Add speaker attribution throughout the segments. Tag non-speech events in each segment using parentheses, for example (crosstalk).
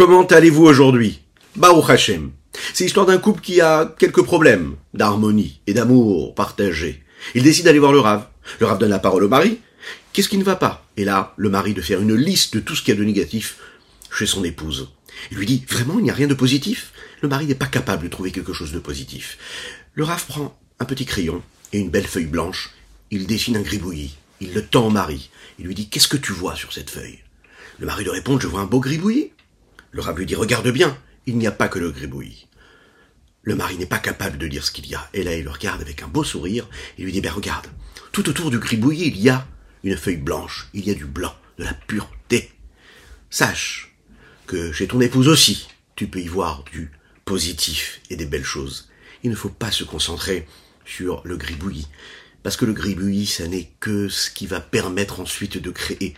Speaker 1: Comment allez-vous aujourd'hui? Baruch Hashem. C'est l'histoire d'un couple qui a quelques problèmes d'harmonie et d'amour partagé. Il décide d'aller voir le Rav. Le Rav donne la parole au mari. Qu'est-ce qui ne va pas? Et là, le mari de faire une liste de tout ce qu'il y a de négatif chez son épouse. Il lui dit, vraiment, il n'y a rien de positif? Le mari n'est pas capable de trouver quelque chose de positif. Le Rav prend un petit crayon et une belle feuille blanche. Il dessine un gribouillis. Il le tend au mari. Il lui dit, qu'est-ce que tu vois sur cette feuille? Le mari lui répond, je vois un beau gribouillis. Le Rav lui dit, regarde bien, il n'y a pas que le gribouillis. Le mari n'est pas capable de lire ce qu'il y a. Et là, il le regarde avec un beau sourire. Il lui dit, ben regarde, tout autour du gribouillis, il y a une feuille blanche. Il y a du blanc, de la pureté. Sache que chez ton épouse aussi, tu peux y voir du positif et des belles choses. Il ne faut pas se concentrer sur le gribouillis. Parce que le gribouillis, ça n'est que ce qui va permettre ensuite de créer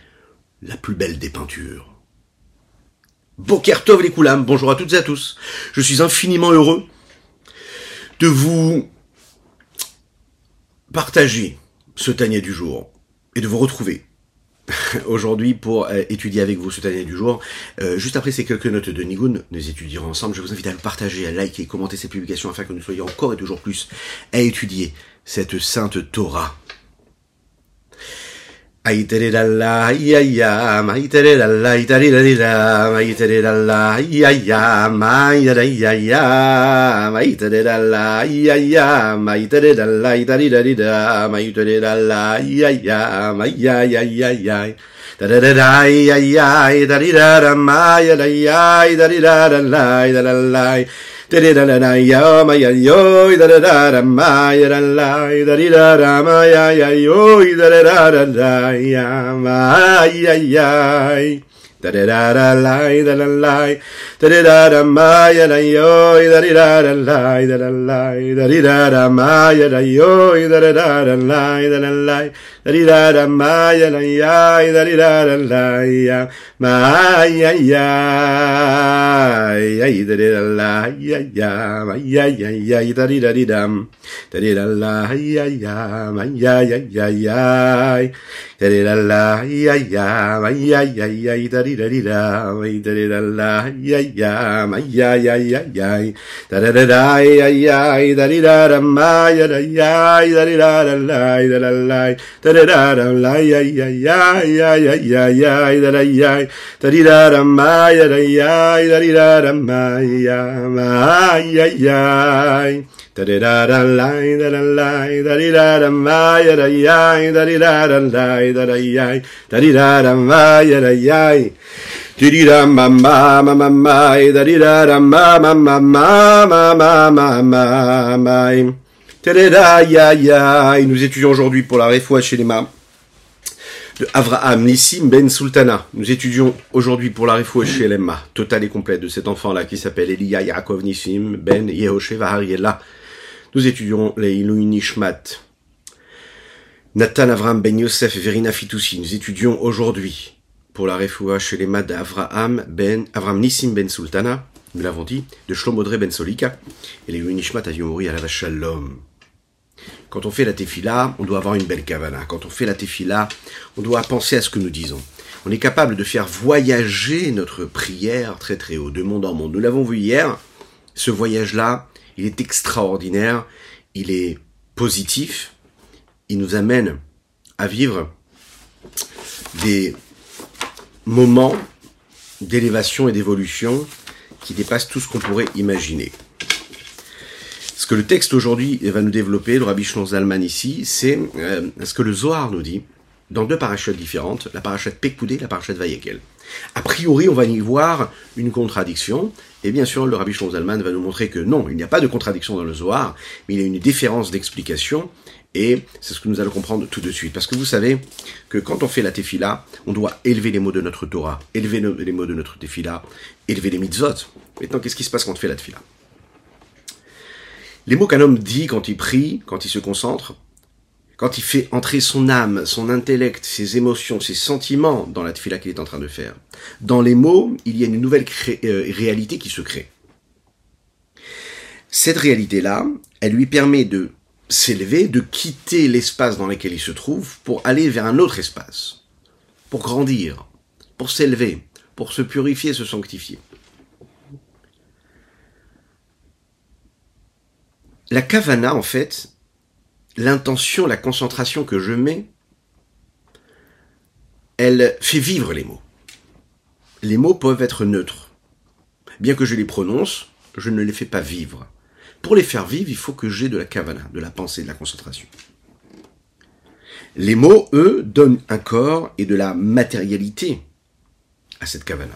Speaker 1: la plus belle des peintures. Bokertov les Koulam, bonjour à toutes et à tous. Je suis infiniment heureux de vous partager ce tanier du jour et de vous retrouver (laughs) aujourd'hui pour euh, étudier avec vous ce tanier du jour. Euh, juste après ces quelques notes de Nigun, nous étudierons ensemble. Je vous invite à le partager, à liker, commenter cette publication afin que nous soyons encore et toujours plus à étudier cette sainte Torah. Aitererala, iaiam, aitererala, itarirerirama, aitererala, iaiam, aiara, iaiam, aitererala, iaiam, aitererala, itarirerirama, aitererala, iaiam, aiai, aiai, ai. Tarararai, aiai, tarirarama, iaiai, tariraralai, taralai, da da da da da da da da da da da da da da da ya ma ya yo da da da da ma ya da la da da da ma ya ya yo da da da da da ya ma ya ya da da da da la da la la da da da da ma ya da yo da di da da la da la la da da da ma ya da yo da da da da la da la la da di da da ma ya da di da da la ya ma ya ya da di da la ya ya ma ya ya da di da di dam da di da la ya ya ma ya ya ya da di da la ya ya ma ya ya da di da di da da di da la ya ya ma ya ya ya da da da da ya ya da di da da ma ya da ya da di da da la da la la Da da da da lai da da lai da di da da ma ya da yai da di da da lai da da yai da di da da ma ya da yai di di da ma ma ma ma ma da di da da ma ma ma ma ma ma ma ma ma Et nous étudions aujourd'hui pour la Refoua mains de Avraham Nissim Ben Sultana. Nous étudions aujourd'hui pour la Refoua mains, totale et complète de cet enfant-là qui s'appelle Elia Yaakov Nissim Ben Yehosheva Hariela. Nous étudions les Ilui Nishmat. Nathan Avram Ben Yosef Verina Fitoussi. Nous étudions aujourd'hui pour la refoua mads d'Avraham ben, Avram Nissim ben Sultana, nous l'avons dit, de Shlomodre ben Solika, et les Unishmat à mourir à la Shalom. Quand on fait la tefila, on doit avoir une belle kavana. Quand on fait la tefila, on doit penser à ce que nous disons. On est capable de faire voyager notre prière très très haut, de monde en monde. Nous l'avons vu hier, ce voyage-là, il est extraordinaire, il est positif, il nous amène à vivre des moments d'élévation et d'évolution qui dépassent tout ce qu'on pourrait imaginer. Ce que le texte aujourd'hui va nous développer, le Rabbi Shlon Zalman ici, c'est euh, ce que le Zohar nous dit dans deux parachutes différentes, la parachute Pekoudé et la parachute Vayekel. A priori, on va y voir une contradiction, et bien sûr, le Rabbi Shlon Zalman va nous montrer que non, il n'y a pas de contradiction dans le Zohar, mais il y a une différence d'explication, et c'est ce que nous allons comprendre tout de suite. Parce que vous savez que quand on fait la tefila, on doit élever les mots de notre Torah, élever les mots de notre tefila, élever les mitzvot. Maintenant, qu'est-ce qui se passe quand on fait la tefila? Les mots qu'un homme dit quand il prie, quand il se concentre, quand il fait entrer son âme, son intellect, ses émotions, ses sentiments dans la tefila qu'il est en train de faire. Dans les mots, il y a une nouvelle euh, réalité qui se crée. Cette réalité-là, elle lui permet de s'élever, de quitter l'espace dans lequel il se trouve pour aller vers un autre espace, pour grandir, pour s'élever, pour se purifier, se sanctifier. La kavana, en fait, l'intention, la concentration que je mets, elle fait vivre les mots. Les mots peuvent être neutres. Bien que je les prononce, je ne les fais pas vivre. Pour les faire vivre, il faut que j'ai de la kavana, de la pensée, de la concentration. Les mots, eux, donnent un corps et de la matérialité à cette kavana.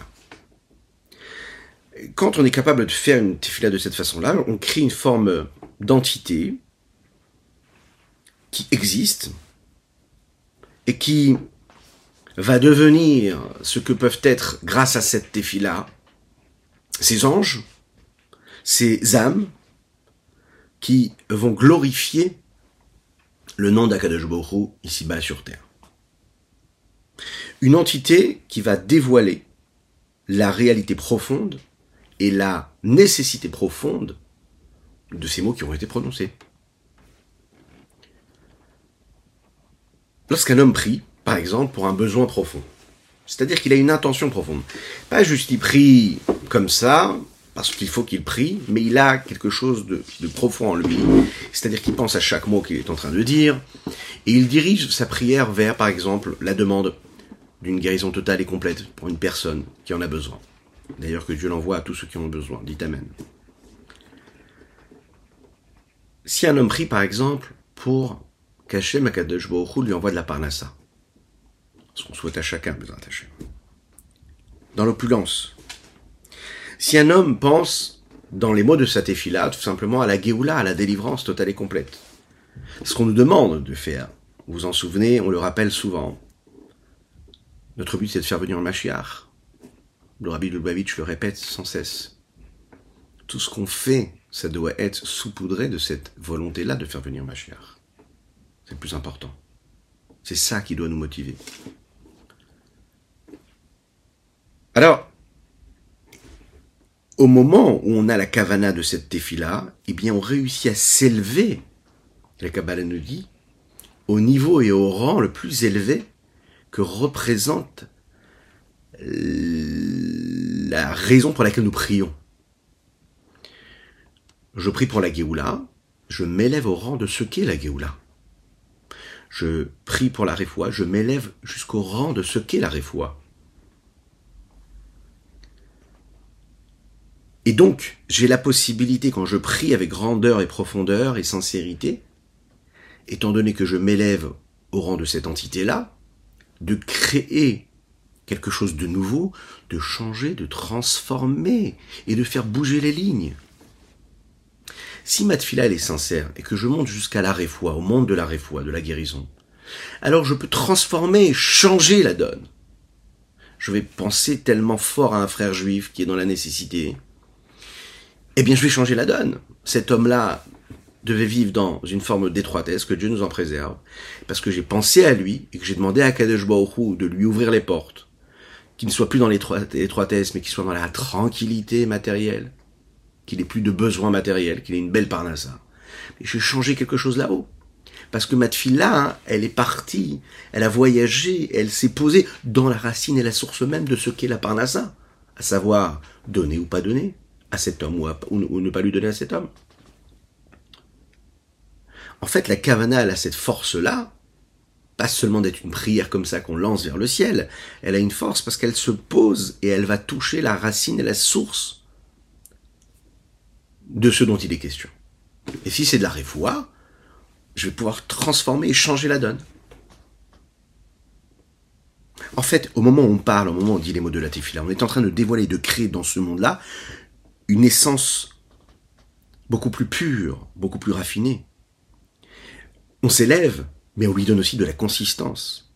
Speaker 1: Quand on est capable de faire une tefila de cette façon-là, on crée une forme d'entité qui existe et qui va devenir ce que peuvent être, grâce à cette tefila, ces anges, ces âmes qui vont glorifier le nom d'Akadosh ici-bas sur terre. Une entité qui va dévoiler la réalité profonde et la nécessité profonde de ces mots qui ont été prononcés. Lorsqu'un homme prie, par exemple, pour un besoin profond, c'est-à-dire qu'il a une intention profonde, pas juste il prie comme ça, parce qu'il faut qu'il prie, mais il a quelque chose de, profond en lui, c'est-à-dire qu'il pense à chaque mot qu'il est en train de dire, et il dirige sa prière vers, par exemple, la demande d'une guérison totale et complète pour une personne qui en a besoin. D'ailleurs que Dieu l'envoie à tous ceux qui en ont besoin. Dites Amen. Si un homme prie, par exemple, pour cacher Makadosh Baruch lui envoie de la parnassa, ce qu'on souhaite à chacun, besoin attaché, dans l'opulence, si un homme pense, dans les mots de sa tefila, tout simplement à la Géoula, à la délivrance totale et complète, ce qu'on nous demande de faire, vous vous en souvenez, on le rappelle souvent, notre but c'est de faire venir le Mashiach. Le Rabbi Lubavitch le répète sans cesse. Tout ce qu'on fait, ça doit être saupoudré de cette volonté-là de faire venir Mashiach. C'est le plus important. C'est ça qui doit nous motiver. Alors, au moment où on a la kavana de cette tefila, eh bien, on réussit à s'élever, la Kabbalah nous dit, au niveau et au rang le plus élevé que représente la raison pour laquelle nous prions. Je prie pour la Géoula, je m'élève au rang de ce qu'est la Géoula. Je prie pour la réfoua, je m'élève jusqu'au rang de ce qu'est la réfoua. Et donc, j'ai la possibilité, quand je prie avec grandeur et profondeur et sincérité, étant donné que je m'élève au rang de cette entité-là, de créer quelque chose de nouveau, de changer, de transformer et de faire bouger les lignes. Si ma tfila est sincère et que je monte jusqu'à la réfoua, au monde de la réfoua, de la guérison, alors je peux transformer, changer la donne. Je vais penser tellement fort à un frère juif qui est dans la nécessité, eh bien je vais changer la donne. Cet homme-là devait vivre dans une forme d'étroitesse, que Dieu nous en préserve, parce que j'ai pensé à lui et que j'ai demandé à Kadesh Baruch de lui ouvrir les portes, qu'il ne soit plus dans l'étroitesse, mais qu'il soit dans la tranquillité matérielle, qu'il ait plus de besoins matériels, qu'il ait une belle parnassa. Mais j'ai changé quelque chose là-haut. Parce que ma fille là, hein, elle est partie, elle a voyagé, elle s'est posée dans la racine et la source même de ce qu'est la parnassa, à savoir donner ou pas donner, à cet homme ou, ne pas lui donner à cet homme. En fait, la kavana, elle a cette force-là, pas seulement d'être une prière comme ça qu'on lance vers le ciel, elle a une force parce qu'elle se pose et elle va toucher la racine et la source de ce dont il est question. Et si c'est de la réfoua, je vais pouvoir transformer et changer la donne. En fait, au moment où on parle, au moment où on dit les mots de la tefila, on est en train de dévoiler, de créer dans ce monde-là une essence beaucoup plus pure, beaucoup plus raffinée. On s'élève, mais on lui donne aussi de la consistance.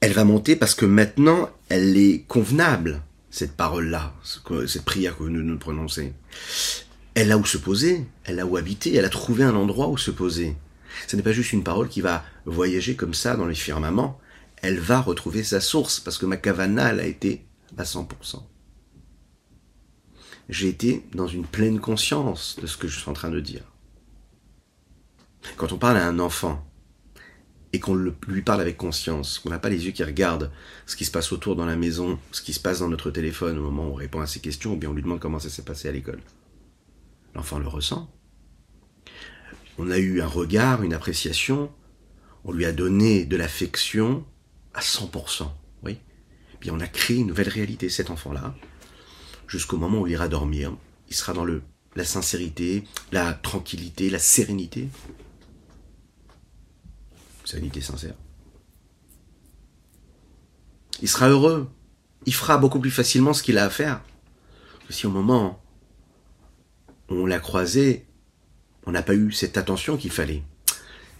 Speaker 1: Elle va monter parce que maintenant, elle est convenable, cette parole-là, cette prière que nous nous prononçons. Elle a où se poser, elle a où habiter, elle a trouvé un endroit où se poser. Ce n'est pas juste une parole qui va voyager comme ça dans les firmaments. Elle va retrouver sa source parce que ma kavana, elle a été à 100% j'ai été dans une pleine conscience de ce que je suis en train de dire. Quand on parle à un enfant et qu'on lui parle avec conscience, qu'on n'a pas les yeux qui regardent ce qui se passe autour dans la maison, ce qui se passe dans notre téléphone au moment où on répond à ses questions, ou bien on lui demande comment ça s'est passé à l'école. l'enfant le ressent. On a eu un regard, une appréciation, on lui a donné de l'affection à 100%, oui. Puis on a créé une nouvelle réalité, cet enfant-là, jusqu'au moment où il ira dormir. Il sera dans le, la sincérité, la tranquillité, la sérénité. Sincère. Il sera heureux. Il fera beaucoup plus facilement ce qu'il a à faire. si au moment où on l'a croisé, on n'a pas eu cette attention qu'il fallait.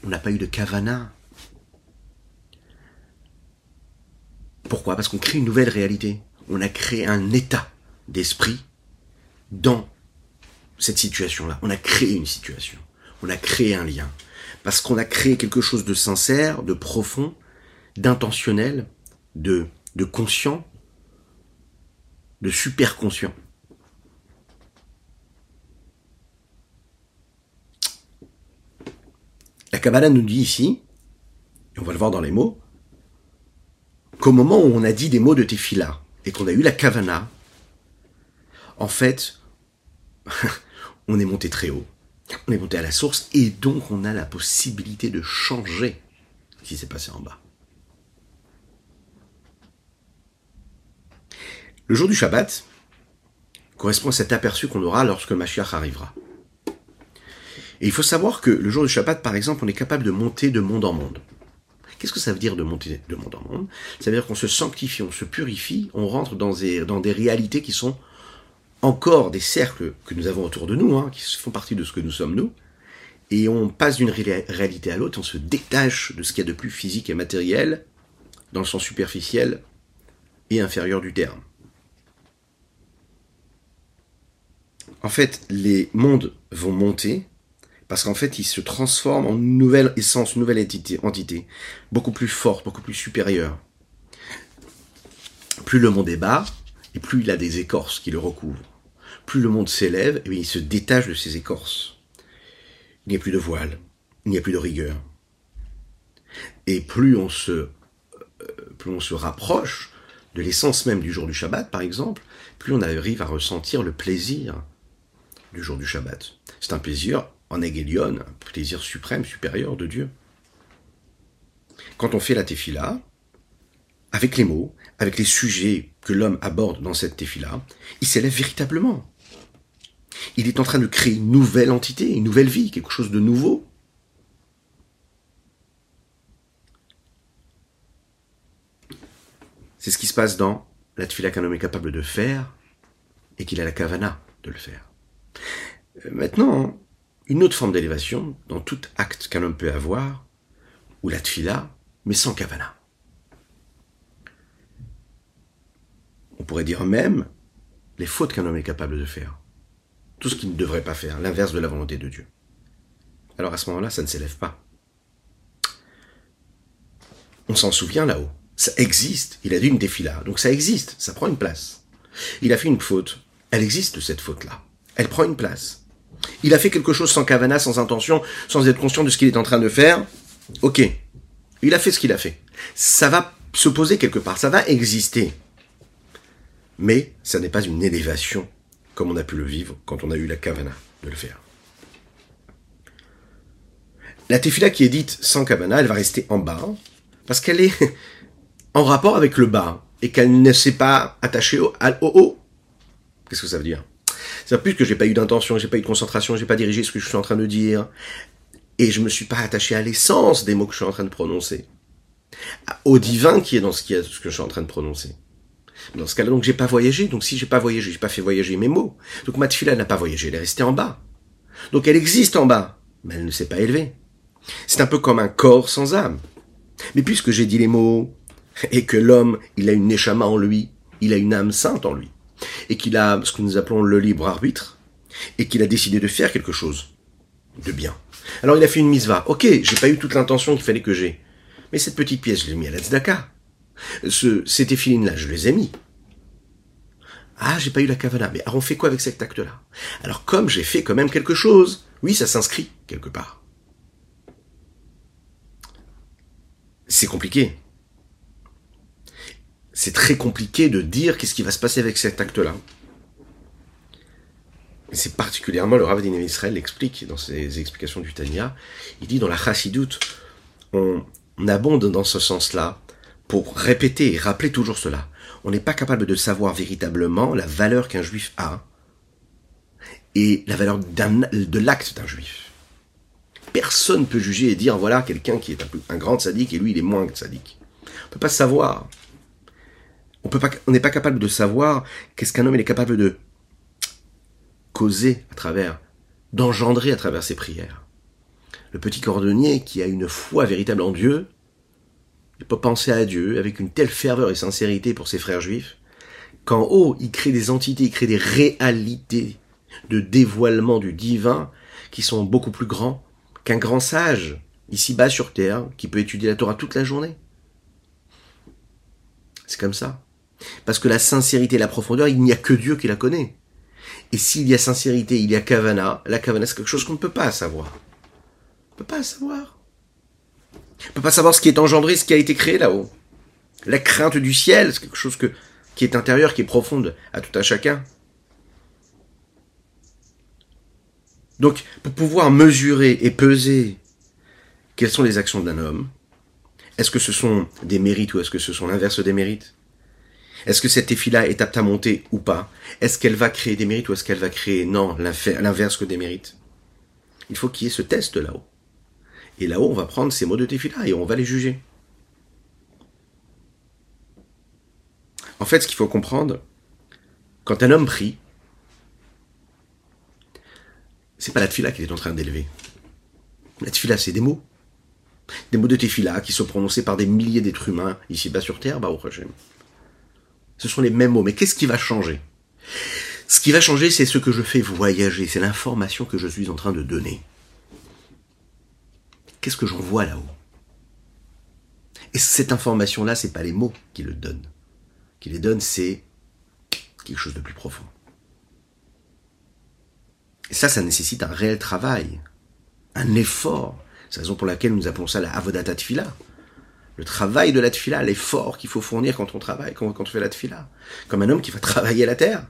Speaker 1: On n'a pas eu de kavana. Pourquoi? Parce qu'on crée une nouvelle réalité. On a créé un état d'esprit dans cette situation-là. On a créé une situation. On a créé un lien. Parce qu'on a créé quelque chose de sincère, de profond, d'intentionnel, de, conscient, de super conscient. La Kabbalah nous dit ici, et on va le voir dans les mots, qu'au moment où on a dit des mots de Tefila et qu'on a eu la Kavana, en fait, (laughs) on est monté très haut. On est monté à la source et donc on a la possibilité de changer ce qui s'est passé en bas. Le jour du Shabbat correspond à cet aperçu qu'on aura lorsque Mashiach arrivera. Et il faut savoir que le jour du Shabbat, par exemple, on est capable de monter de monde en monde. Qu'est-ce que ça veut dire de monter de monde en monde? Ça veut dire qu'on se sanctifie, on se purifie, on rentre dans des, dans des réalités qui sont encore des cercles que nous avons autour de nous, hein, qui font partie de ce que nous sommes nous, et on passe d'une réalité à l'autre, on se détache de ce qu'il y a de plus physique et matériel, dans le sens superficiel et inférieur du terme. En fait, les mondes vont monter parce qu'en fait, ils se transforment en une nouvelle essence, une nouvelle entité, entité, beaucoup plus forte, beaucoup plus supérieure. Plus le monde est bas, et plus il a des écorces qui le recouvrent plus le monde s'élève, il se détache de ses écorces. Il n'y a plus de voile, il n'y a plus de rigueur. Et plus on se, euh, plus on se rapproche de l'essence même du jour du Shabbat, par exemple, plus on arrive à ressentir le plaisir du jour du Shabbat. C'est un plaisir en Hegelion, un plaisir suprême, supérieur de Dieu. Quand on fait la tefila, avec les mots, avec les sujets que l'homme aborde dans cette tefila, il s'élève véritablement. Il est en train de créer une nouvelle entité, une nouvelle vie, quelque chose de nouveau. C'est ce qui se passe dans la tefila qu'un homme est capable de faire et qu'il a la kavana de le faire. Euh, maintenant, une autre forme d'élévation dans tout acte qu'un homme peut avoir, ou la tefila, mais sans kavana. On pourrait dire même les fautes qu'un homme est capable de faire tout ce qu'il ne devrait pas faire, l'inverse de la volonté de Dieu. Alors à ce moment-là, ça ne s'élève pas. On s'en souvient là-haut. Ça existe. Il a dit une défila. Donc ça existe. Ça prend une place. Il a fait une faute. Elle existe, cette faute-là. Elle prend une place. Il a fait quelque chose sans cavana, sans intention, sans être conscient de ce qu'il est en train de faire. Ok. Il a fait ce qu'il a fait. Ça va se poser quelque part. Ça va exister. Mais ça n'est pas une élévation comme on a pu le vivre quand on a eu la kavana de le faire. La tefila qui est dite sans kavana, elle va rester en bas, parce qu'elle est (laughs) en rapport avec le bas, et qu'elle ne s'est pas attachée au, haut. Qu'est-ce que ça veut dire? Ça veut plus que j'ai pas eu d'intention, j'ai pas eu de concentration, j'ai pas dirigé ce que je suis en train de dire, et je me suis pas attaché à l'essence des mots que je suis en train de prononcer, au divin qui est dans ce, qui est, ce que je suis en train de prononcer. Dans ce cas-là, donc j'ai pas voyagé. Donc si j'ai pas voyagé, j'ai pas fait voyager mes mots. Donc ma tefila n'a pas voyagé, elle est restée en bas. Donc elle existe en bas, mais elle ne s'est pas élevée. C'est un peu comme un corps sans âme. Mais puisque j'ai dit les mots, et que l'homme, il a une neshama en lui, il a une âme sainte en lui, et qu'il a ce que nous appelons le libre arbitre, et qu'il a décidé de faire quelque chose de bien. Alors il a fait une misva. Ok, j'ai pas eu toute l'intention qu'il fallait que j'ai. Mais cette petite pièce, je l'ai mis à la tzedaka. Ce, ces là je les ai mis. Ah, j'ai pas eu la kavana. Mais on fait quoi avec cet acte-là? Alors, comme j'ai fait quand même quelque chose, oui, ça s'inscrit quelque part. C'est compliqué. C'est très compliqué de dire qu'est-ce qui va se passer avec cet acte-là. c'est particulièrement le Rav Israël l'explique dans ses explications du Tanya. Il dit dans la Chassidoute, on, on abonde dans ce sens-là pour répéter et rappeler toujours cela. On n'est pas capable de savoir véritablement la valeur qu'un juif a et la valeur de l'acte d'un juif. Personne peut juger et dire voilà quelqu'un qui est un, grand sadique et lui il est moins sadique. On peut pas savoir. On on n'est pas capable de savoir qu'est-ce qu'un homme est capable de causer à travers, d'engendrer à travers ses prières. Le petit cordonnier qui a une foi véritable en Dieu, il peut penser à Dieu avec une telle ferveur et sincérité pour ses frères juifs, qu'en haut, il crée des entités, il crée des réalités de dévoilement du divin qui sont beaucoup plus grands qu'un grand sage, ici-bas sur terre, qui peut étudier la Torah toute la journée. C'est comme ça. Parce que la sincérité et la profondeur, il n'y a que Dieu qui la connaît. Et s'il y a sincérité, il y a kavana, la kavana c'est quelque chose qu'on ne peut pas savoir. On ne peut pas savoir. On ne peut pas savoir ce qui est engendré, ce qui a été créé là-haut. La crainte du ciel, c'est quelque chose que, qui est intérieur, qui est profonde à tout un chacun. Donc, pour pouvoir mesurer et peser quelles sont les actions d'un homme, est-ce que ce sont des mérites ou est-ce que ce sont l'inverse des mérites? Est-ce que cette effila est apte à monter ou pas? Est-ce qu'elle va créer des mérites ou est-ce qu'elle va créer, non, l'inverse que des mérites? Il faut qu'il y ait ce test là-haut. Et là-haut, on va prendre ces mots de tefila et on va les juger. En fait, ce qu'il faut comprendre, quand un homme prie, c'est pas la tefila qu'il est en train d'élever. La tefila, c'est des mots. Des mots de tefila qui sont prononcés par des milliers d'êtres humains ici-bas sur Terre, au prochain. Ce sont les mêmes mots. Mais qu'est-ce qui va changer? Ce qui va changer, c'est ce que je fais voyager. C'est l'information que je suis en train de donner. Qu'est-ce que j'en vois là-haut? Et cette information-là, c'est pas les mots qui le donnent. Qui les donnent, c'est quelque chose de plus profond. Et ça, ça nécessite un réel travail, un effort. C'est la raison pour laquelle nous appelons ça la avodata tfila. Le travail de la tfila, l'effort qu'il faut fournir quand on travaille, quand, on fait la tfila. Comme un homme qui va travailler la terre.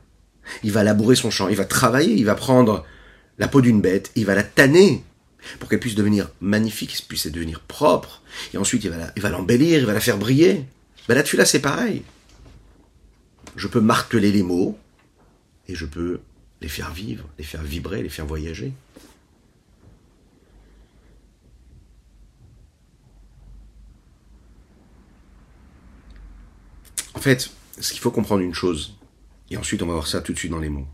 Speaker 1: Il va labourer son champ, il va travailler, il va prendre la peau d'une bête, il va la tanner pour qu'elle puisse devenir magnifique, qu'elle puisse devenir propre. Et ensuite, il va l'embellir, il va la faire briller. Ben, la tfila, c'est pareil. Je peux marteler les mots et je peux les faire vivre, les faire vibrer, les faire voyager. En fait, ce qu'il faut comprendre une chose, et ensuite on va voir ça tout de suite dans les mots,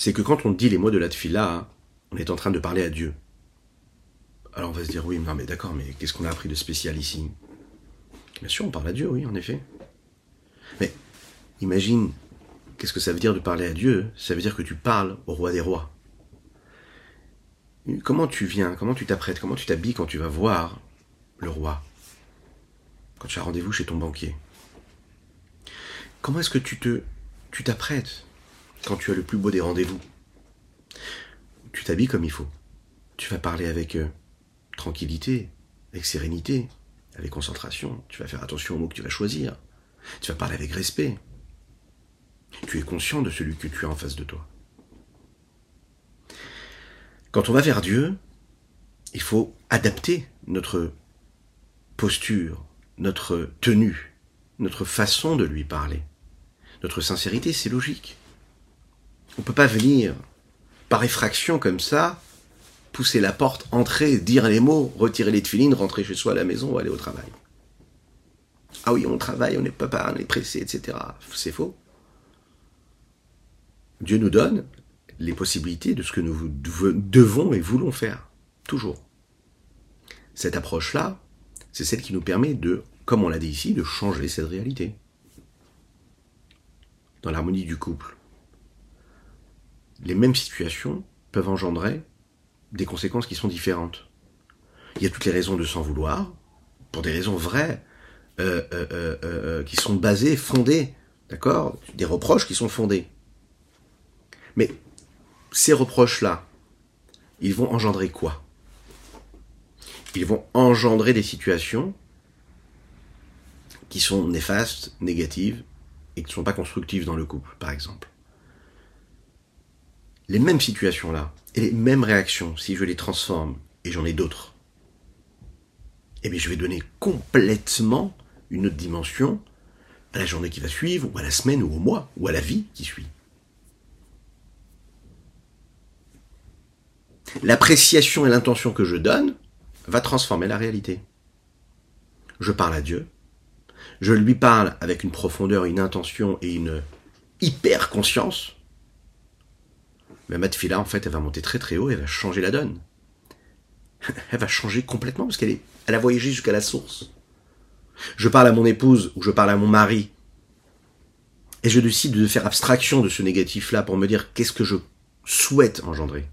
Speaker 1: c'est que quand on dit les mots de la tfila, on est en train de parler à Dieu. Alors on va se dire, oui, non mais d'accord, mais qu'est-ce qu'on a appris de spécial ici? Bien sûr, on parle à Dieu, oui, en effet. Mais Imagine, qu'est-ce que ça veut dire de parler à Dieu? Ça veut dire que tu parles au roi des rois. Comment tu viens? Comment tu t'apprêtes? Comment tu t'habilles quand tu vas voir le roi? Quand tu as rendez-vous chez ton banquier? Comment est-ce que tu te tu t'apprêtes? Quand tu as le plus beau des rendez-vous Tu t'habilles comme il faut. Tu vas parler avec euh, tranquillité, avec sérénité, avec concentration. Tu vas faire attention aux mots que tu vas choisir. Tu vas parler avec respect. Tu es conscient de celui que tu as en face de toi. Quand on va vers Dieu, il faut adapter notre posture, notre tenue, notre façon de lui parler. Notre sincérité, c'est logique. On ne peut pas venir par effraction comme ça, pousser la porte, entrer, dire les mots, retirer les tefilines, rentrer chez soi à la maison ou aller au travail. Ah oui, on travaille, on n'est pas, on est pressé, etc. C'est faux. Dieu nous donne les possibilités de ce que nous devons et voulons faire. Toujours. Cette approche-là, c'est celle qui nous permet de, comme on l'a dit ici, de changer cette réalité. Dans l'harmonie du couple. Les mêmes situations peuvent engendrer des conséquences qui sont différentes. Il y a toutes les raisons de s'en vouloir, pour des raisons vraies, euh, euh, euh, qui sont basées, fondées, d'accord Des reproches qui sont fondés. Mais ces reproches-là, ils vont engendrer quoi? Ils vont engendrer des situations qui sont néfastes, négatives, et qui ne sont pas constructives dans le couple, par exemple. Les mêmes situations-là, et les mêmes réactions, si je les transforme, et j'en ai d'autres, eh bien, je vais donner complètement une autre dimension à la journée qui va suivre, ou à la semaine, ou au mois, ou à la vie qui suit. L'appréciation et l'intention que je donne va transformer la réalité. Je parle à Dieu, je lui parle avec une profondeur, une intention et une hyper conscience, mais ma tefila, en fait, elle va monter très très haut, elle va changer la donne. (laughs) Elle va changer complètement parce qu'elle est, elle a voyagé jusqu'à la source. Je parle à mon épouse ou je parle à mon mari et je décide de faire abstraction de ce négatif-là pour me dire qu'est-ce que je souhaite engendrer.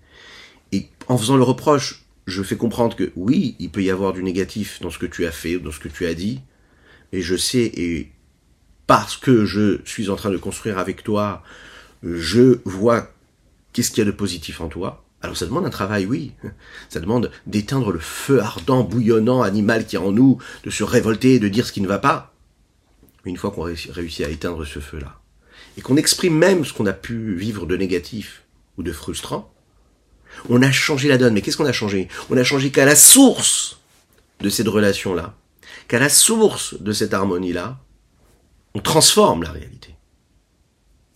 Speaker 1: Et en faisant le reproche, je fais comprendre que oui, il peut y avoir du négatif dans ce que tu as fait, ou dans ce que tu as dit, et je sais, et parce que je suis en train de construire avec toi, je vois qu'est-ce qu'il y a de positif en toi? Alors ça demande un travail, oui. Ça demande d'éteindre le feu ardent, bouillonnant, animal qui est en nous, de se révolter de dire ce qui ne va pas. Une fois qu'on réussit à éteindre ce feu-là, et qu'on exprime même ce qu'on a pu vivre de négatif ou de frustrant, on a changé la donne. Mais qu'est-ce qu'on a changé? On a changé qu'à la source de cette relation-là, qu'à la source de cette harmonie-là, on transforme la réalité.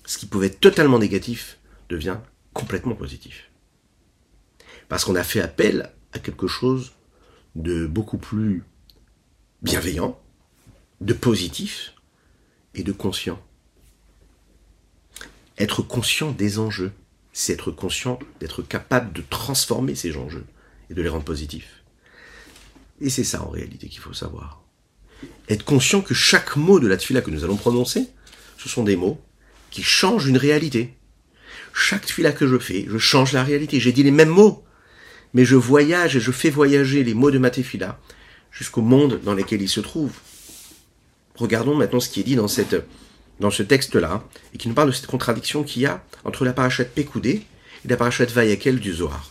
Speaker 1: Ce qui pouvait être totalement négatif devient complètement positif. Parce qu'on a fait appel à quelque chose de beaucoup plus bienveillant, de positif et de conscient. Être conscient des enjeux, c'est être conscient d'être capable de transformer ces enjeux et de les rendre positifs. Et c'est ça en réalité qu'il faut savoir. Être conscient que chaque mot de la tfila que nous allons prononcer, ce sont des mots qui changent une réalité. Chaque tfila que je fais, je change la réalité. J'ai dit les mêmes mots, mais je voyage et je fais voyager les mots de ma tefila jusqu'au monde dans lequel ils se trouvent. Regardons maintenant ce qui est dit dans cette dans ce texte-là, et qui nous parle de cette contradiction qu'il y a entre la parachat Pekoudé et la parachat Vayakel du Zohar.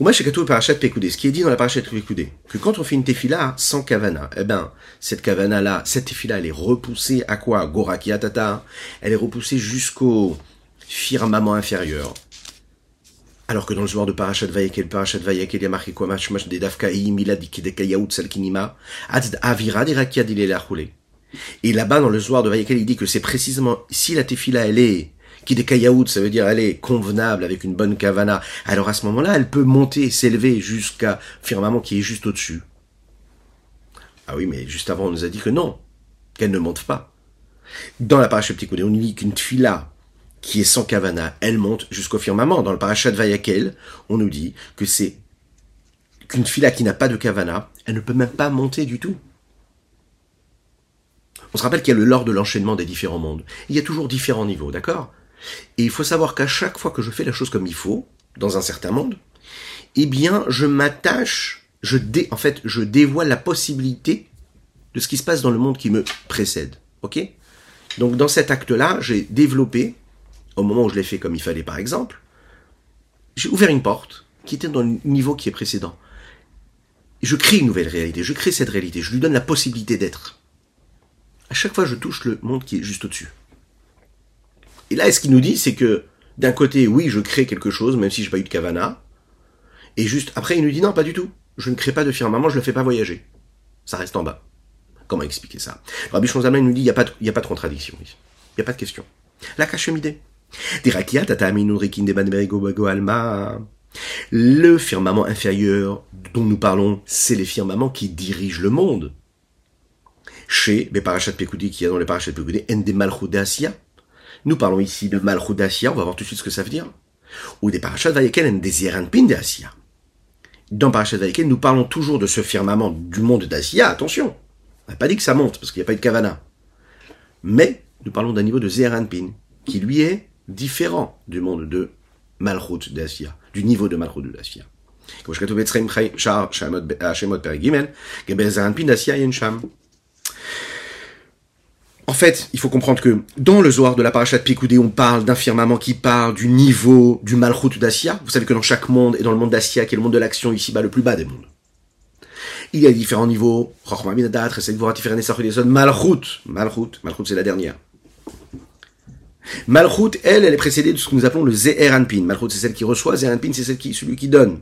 Speaker 1: Ou parachat Pekoudé, ce qui est dit dans la parachat Pekoudé, que quand on fait une tefila sans kavana, eh ben, cette kavana-là, cette tefila, elle est repoussée à quoi? Gorakiatata, elle est repoussée jusqu'au firmament inférieur. Alors que dans le Zohar de Parashat Vayakel, Parashat Vayakel, il y a marqué quoi? Mashmash de Dafkaï, Milad Kidekayaout Salkinima, Ad Avira Dirakia Dilelachule. Et là-bas, dans le soir de Vayakel, il dit que c'est précisément, si la tefila, elle est, qui des ça veut dire elle est convenable avec une bonne kavana, alors à ce moment-là, elle peut monter, s'élever jusqu'à firmament qui est juste au-dessus. Ah oui, mais juste avant, on nous a dit que non, qu'elle ne monte pas. Dans la parachat Petit on nous dit qu'une tefila qui est sans kavana, elle monte jusqu'au firmament. Dans le parachat Vayakel, on nous dit que c'est qu'une tefila qui n'a pas de kavana, elle ne peut même pas monter du tout. On se rappelle qu'il y a le lore de l'enchaînement des différents mondes. Il y a toujours différents niveaux, d'accord? Et il faut savoir qu'à chaque fois que je fais la chose comme il faut, dans un certain monde, eh bien, je m'attache, je dé, en fait, je dévoile la possibilité de ce qui se passe dans le monde qui me précède. Ok? Donc, dans cet acte-là, j'ai développé, au moment où je l'ai fait comme il fallait, par exemple, j'ai ouvert une porte qui était dans le niveau qui est précédent. Je crée une nouvelle réalité, je crée cette réalité, je lui donne la possibilité d'être à chaque fois je touche le monde qui est juste au-dessus. Et là, ce qu'il nous dit, c'est que d'un côté, oui, je crée quelque chose, même si j'ai pas eu de kavana, et juste après, il nous dit non, pas du tout. Je ne crée pas de firmament, je le fais pas voyager. Ça reste en bas. Comment expliquer ça? Rabbi Shonzalman nous dit il n'y a, pas de, a pas de contradiction. Il n'y a pas de question. La. Le firmament inférieur dont nous parlons, c'est les firmaments qui dirigent le monde chez les parachats Pekoudi qui y a dans les parachats Pekoudi, en des Malchoudasia. Nous parlons ici de Malchoudasia, on va voir tout de suite ce que ça veut dire. Ou des parachats Vayekel en des Yeranpin d'Asia. Dans Parashat Vayekel, nous parlons toujours de ce firmament du monde d'Asia, attention. On n'a pas dit que ça monte, parce qu'il n'y a pas eu de Kavana. Mais, nous parlons d'un niveau de Zeranpin, qui lui est différent du monde de Malchut d'Asia, du niveau de Malchut je en fait, il faut comprendre que dans le Zohar de la Parashat Pikoudé, on parle d'un firmament qui parle du niveau du Malchut d'Asia. Vous savez que dans chaque monde, et dans le monde d'Asia, qui est le monde de l'action ici-bas, le plus bas des mondes, Il y a différents niveaux. Malchut. Malchut. Malchut, c'est la dernière. Malchut, elle, elle est précédée de ce que nous appelons le Zeher Anpin. Malchut, c'est celle qui reçoit. Zeher Anpin, c'est celle qui, celui qui donne.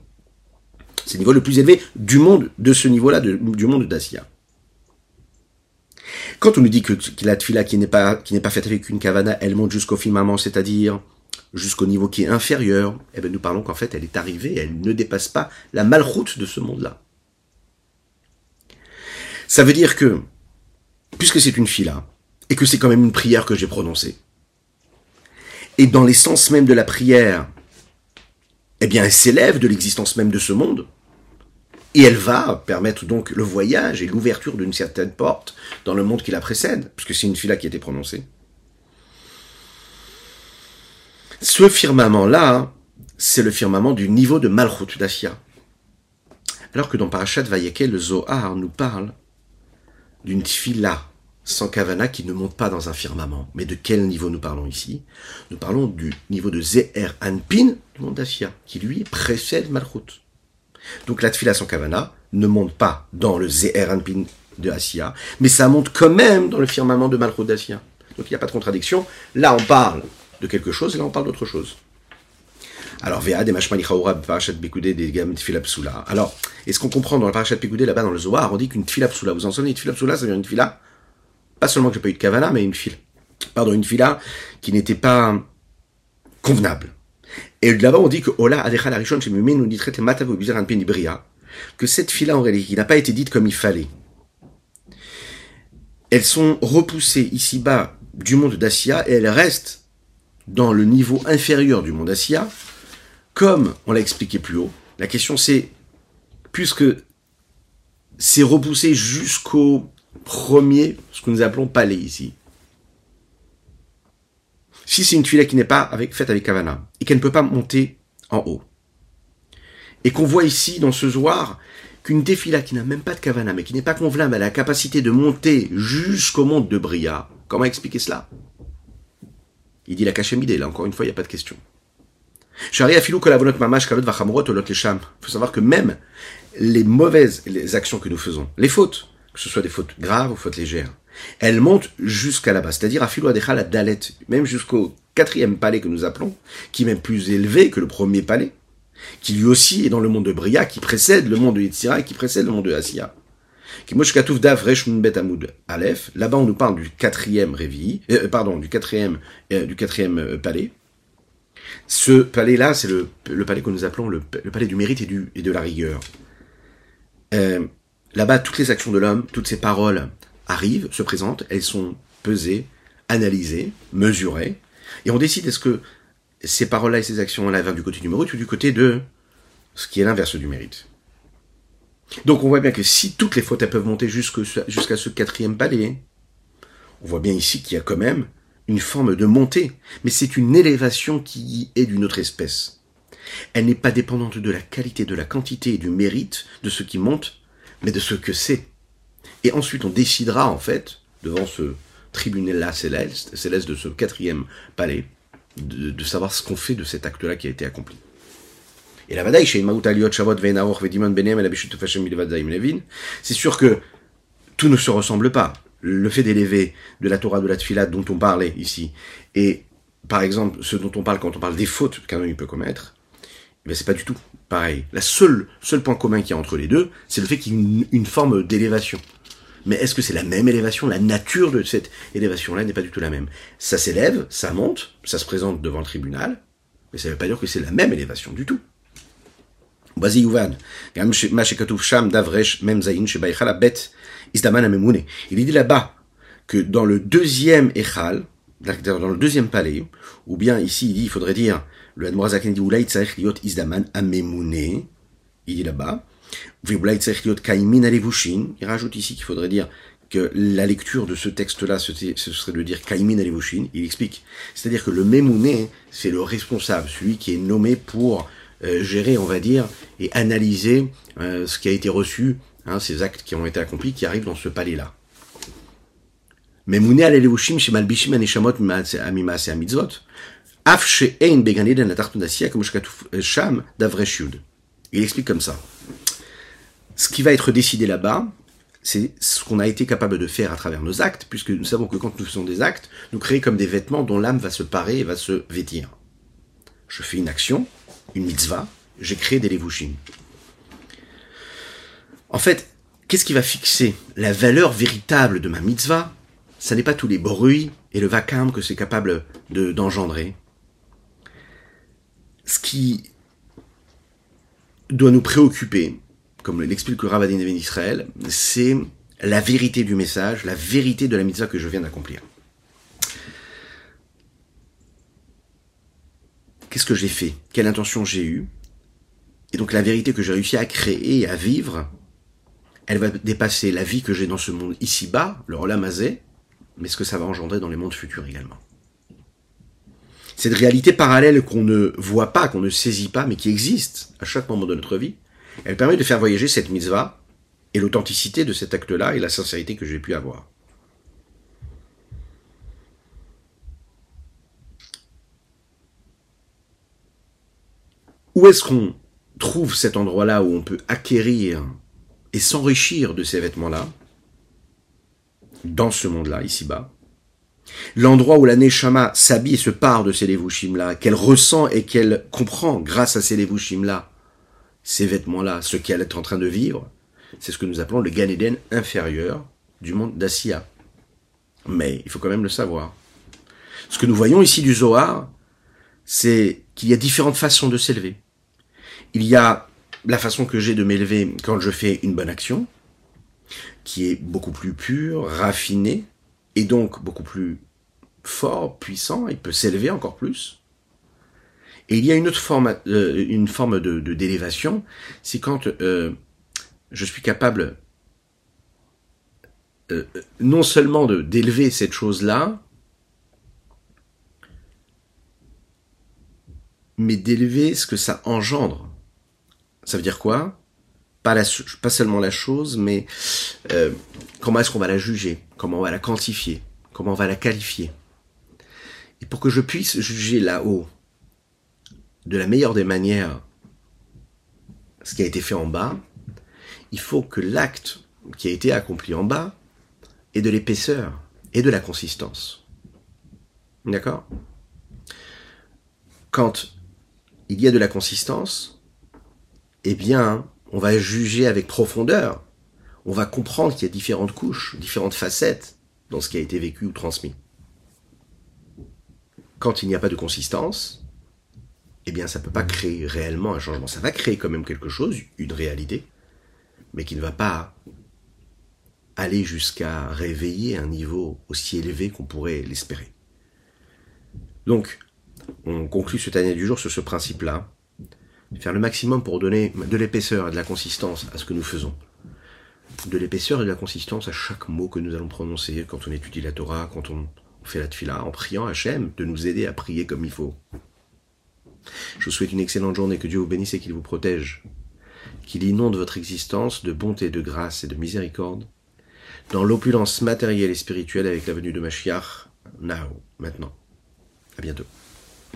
Speaker 1: C'est le niveau le plus élevé du monde, de ce niveau-là, du monde d'Asia. Quand on nous dit que, la tfila qui n'est pas, qui n'est pas faite avec une kavana, elle monte jusqu'au firmament, c'est-à-dire jusqu'au niveau qui est inférieur, eh bien nous parlons qu'en fait elle est arrivée, elle ne dépasse pas la malroute de ce monde-là. Ça veut dire que, puisque c'est une fila, et que c'est quand même une prière que j'ai prononcée, et dans l'essence même de la prière, eh bien elle s'élève de l'existence même de ce monde, et elle va permettre donc le voyage et l'ouverture d'une certaine porte dans le monde qui la précède, puisque c'est une fila qui a été prononcée. Ce firmament-là, c'est le firmament du niveau de Malchut d'Asia. Alors que dans Parashat Vayekel, le Zohar nous parle d'une fila sans kavana qui ne monte pas dans un firmament. Mais de quel niveau nous parlons ici? Nous parlons du niveau de Zeher Anpin du monde d'Asia, qui lui précède Malchut. Donc la tfila sans kavana ne monte pas dans le Zeher Anpin de Asia, mais ça monte quand même dans le firmament de Malchut d'Asia. Donc il n'y a pas de contradiction. Là, on parle de quelque chose, et là on parle d'autre chose. Alors, Vea des Parashat Bekudé des Gam Psula. Alors, est-ce qu'on comprend dans le Parashat Bekudé là-bas dans le Zohar, on dit qu'une Tfila Psula, vous en souvenez, une Tfila Psula, ça veut dire une Tfila, pas seulement que j'ai pas eu de Kavana, mais une file. Pardon, une Tfila qui n'était pas convenable. Et là-bas, on dit que Ola nous dit que cette fila en réalité, qui n'a pas été dite comme il fallait, elles sont repoussées ici-bas du monde d'Asia et elles restent dans le niveau inférieur du monde Asia, comme on l'a expliqué plus haut. La question c'est, puisque c'est repoussé jusqu'au premier, ce que nous appelons palais ici. Si c'est une tuile qui n'est pas avec, faite avec Kavana, et qu'elle ne peut pas monter en haut, et qu'on voit ici dans ce zoar qu'une défila qui n'a même pas de Kavana, mais qui n'est pas convenable, a la capacité de monter jusqu'au monde de Bria, comment expliquer cela? Il dit la idée, là encore une fois, il n'y a pas de question. Il faut savoir que même les mauvaises les actions que nous faisons, les fautes, que ce soit des fautes graves ou fautes légères, elles montent jusqu'à là-bas, c'est-à-dire à Adecha la Dalet, même jusqu'au quatrième palais que nous appelons, qui est même plus élevé que le premier palais, qui lui aussi est dans le monde de Bria, qui précède le monde de Yitzhira et qui précède le monde de Asiya. Là-bas, on nous parle du quatrième réveil, euh, pardon, du quatrième, euh, du quatrième euh, palais. Ce palais-là, c'est le, palais que nous appelons le, palais du mérite et, du, et de la rigueur. Là-bas, toutes les actions de l'homme, toutes ses paroles arrivent, se présentent, elles sont pesées, analysées, mesurées, et on décide est-ce que ces paroles-là et ces actions-là viennent du côté du mérite ou du côté de ce qui est l'inverse du mérite. Donc on voit bien que si toutes les fautes peuvent monter jusqu'à ce quatrième palier, on voit bien ici qu'il y a quand même une forme de montée, mais c'est une élévation qui est d'une autre espèce. Elle n'est pas dépendante de la qualité, de la quantité et du mérite de ce qui monte, mais de ce que c'est. Et ensuite on décidera en fait, devant ce tribunal-là céleste, céleste de ce quatrième palais, de savoir ce qu'on fait de cet acte-là qui a été accompli. Et la c'est sûr que tout ne se ressemble pas. Le fait d'élever de la Torah de la Tfilat dont on parlait ici, et par exemple ce dont on parle quand on parle des fautes qu'un homme peut commettre, eh c'est pas du tout pareil. La seule, seul point commun qu'il y a entre les deux, c'est le fait qu'il y ait une forme d'élévation. Mais est-ce que c'est la même élévation? La nature de cette élévation-là n'est pas du tout la même. Ça s'élève, ça monte, ça se présente devant le tribunal, mais ça ne veut pas dire que c'est la même élévation du tout. Il dit là-bas que dans le deuxième Echal, dans le deuxième palais, ou bien ici il dit, il faudrait dire, le Admorazaken dit, izdaman amemune, il dit là-bas, alevushin, il rajoute ici qu'il faudrait dire que la lecture de ce texte-là, ce serait de dire kaimin alevushin, il explique. C'est-à-dire que le memouné, c'est le responsable, celui qui est nommé pour euh, gérer, on va dire, et analyser euh, ce qui a été reçu, hein, ces actes qui ont été accomplis, qui arrivent dans ce palais-là. Mais Mouné al chez Malbishim Amitzvot, Af Beganeden comme Sham. Il explique comme ça. ce qui va être décidé là-bas, c'est ce qu'on a été capable de faire à travers nos actes, puisque nous savons que quand nous faisons des actes, nous créons comme des vêtements dont l'âme va se parer et va se vêtir. Je fais une action, une mitzvah, j'ai créé des levushim. En fait, qu'est-ce qui va fixer la valeur véritable de ma mitzvah? Ce n'est pas tous les bruits et le vacarme que c'est capable d'engendrer. Ce qui doit nous préoccuper, comme l'explique le Ravadin Ben Israël, c'est la vérité du message, la vérité de la mitzvah que je viens d'accomplir. Qu'est-ce que j'ai fait? Quelle intention j'ai eue? Et donc la vérité que j'ai réussi à créer et à vivre, elle va dépasser la vie que j'ai dans ce monde ici-bas, le Rolamazé, mais ce que ça va engendrer dans les mondes futurs également. Cette réalité parallèle qu'on ne voit pas, qu'on ne saisit pas, mais qui existe à chaque moment de notre vie, elle permet de faire voyager cette mitzvah et l'authenticité de cet acte-là et la sincérité que j'ai pu avoir. Où est-ce qu'on trouve cet endroit-là où on peut acquérir et s'enrichir de ces vêtements-là dans ce monde-là, ici-bas? L'endroit où la Neshama s'habille et se part de ces levushim-là, qu'elle ressent et qu'elle comprend grâce à ces levushim-là, ces vêtements-là, ce qu'elle est en train de vivre, c'est ce que nous appelons le Gan Eden inférieur du monde d'Assia. Mais il faut quand même le savoir. Ce que nous voyons ici du Zohar, c'est qu'il y a différentes façons de s'élever. Il y a la façon que j'ai de m'élever quand je fais une bonne action, qui est beaucoup plus pure, raffinée, et donc beaucoup plus fort, puissant, il peut s'élever encore plus. Et il y a une autre forme, euh, une forme de d'élévation, c'est quand euh, je suis capable euh, non seulement d'élever cette chose-là, mais d'élever ce que ça engendre. Ça veut dire quoi? Pas, pas seulement la chose, mais comment est-ce qu'on va la juger, comment on va la quantifier, comment on va la qualifier? Et pour que je puisse juger là-haut de la meilleure des manières ce qui a été fait en bas, il faut que l'acte qui a été accompli en bas ait de l'épaisseur et de la consistance. D'accord? Quand il y a de la consistance, eh bien, on va juger avec profondeur. On va comprendre qu'il y a différentes couches, différentes facettes dans ce qui a été vécu ou transmis. Quand il n'y a pas de consistance, eh bien, ça ne peut pas créer réellement un changement. Ça va créer quand même quelque chose, une réalité, mais qui ne va pas aller jusqu'à réveiller un niveau aussi élevé qu'on pourrait l'espérer. Donc, on conclut cette année du jour sur ce principe-là. Faire le maximum pour donner de l'épaisseur et de la consistance à ce que nous faisons. De l'épaisseur et de la consistance à chaque mot que nous allons prononcer quand on étudie la Torah, quand on fait la tfila, en priant Hachem de nous aider à prier comme il faut. Je vous souhaite une excellente journée, que Dieu vous bénisse et qu'il vous protège, qu'il inonde votre existence de bonté, de grâce et de miséricorde, dans l'opulence matérielle et spirituelle avec la venue de Mashiach, now, maintenant. À bientôt.